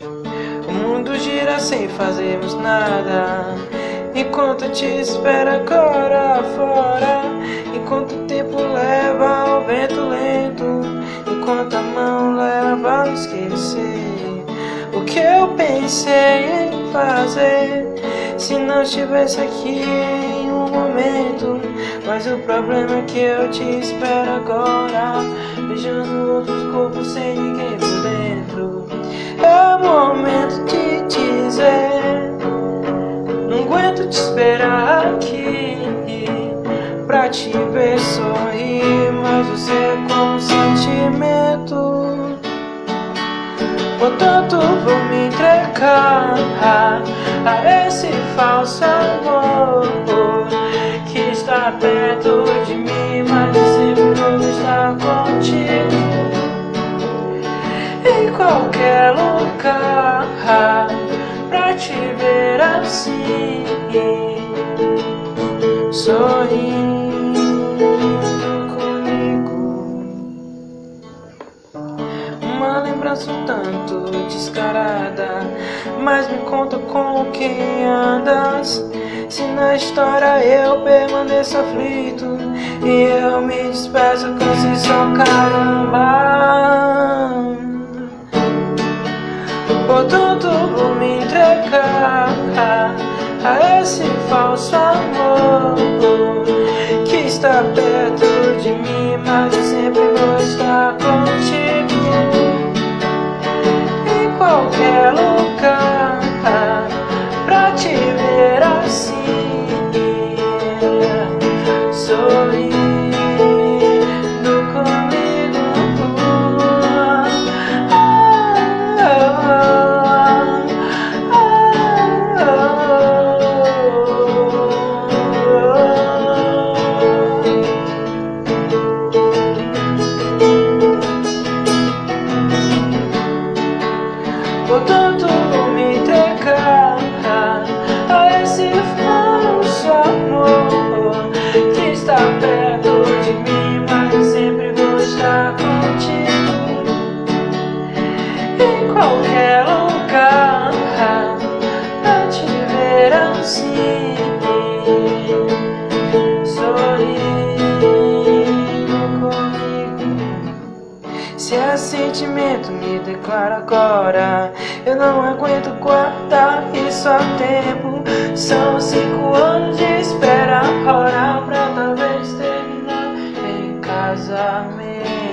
O mundo gira sem fazermos nada. Enquanto te espera agora fora. Enquanto o tempo leva o vento lento. Enquanto a mão leva a esquecer. O que eu pensei em fazer se não estivesse aqui em um momento. Mas o problema é que eu te espero agora, beijando outros corpos sem ninguém pra te ver sorrir, mas você é como um sentimento. Portanto, vou me entregar a esse falso amor que está perto de mim, mas sempre estar contigo em qualquer lugar pra te ver assim, sorrindo Uma lembrança um tanto descarada, mas me conta com quem andas. Se na história eu permaneço aflito e eu me despeço com som caramba. Portanto vou me entregar a esse falso amor que está perto de mim, mas Portanto, vou me entregar a esse falso amor que está perto de mim, mas sempre vou estar contigo. Em qualquer lugar pra te ver assim, sentimento me declara agora. Eu não aguento guardar isso há tempo. São cinco anos de espera, hora pra talvez terminar em casamento.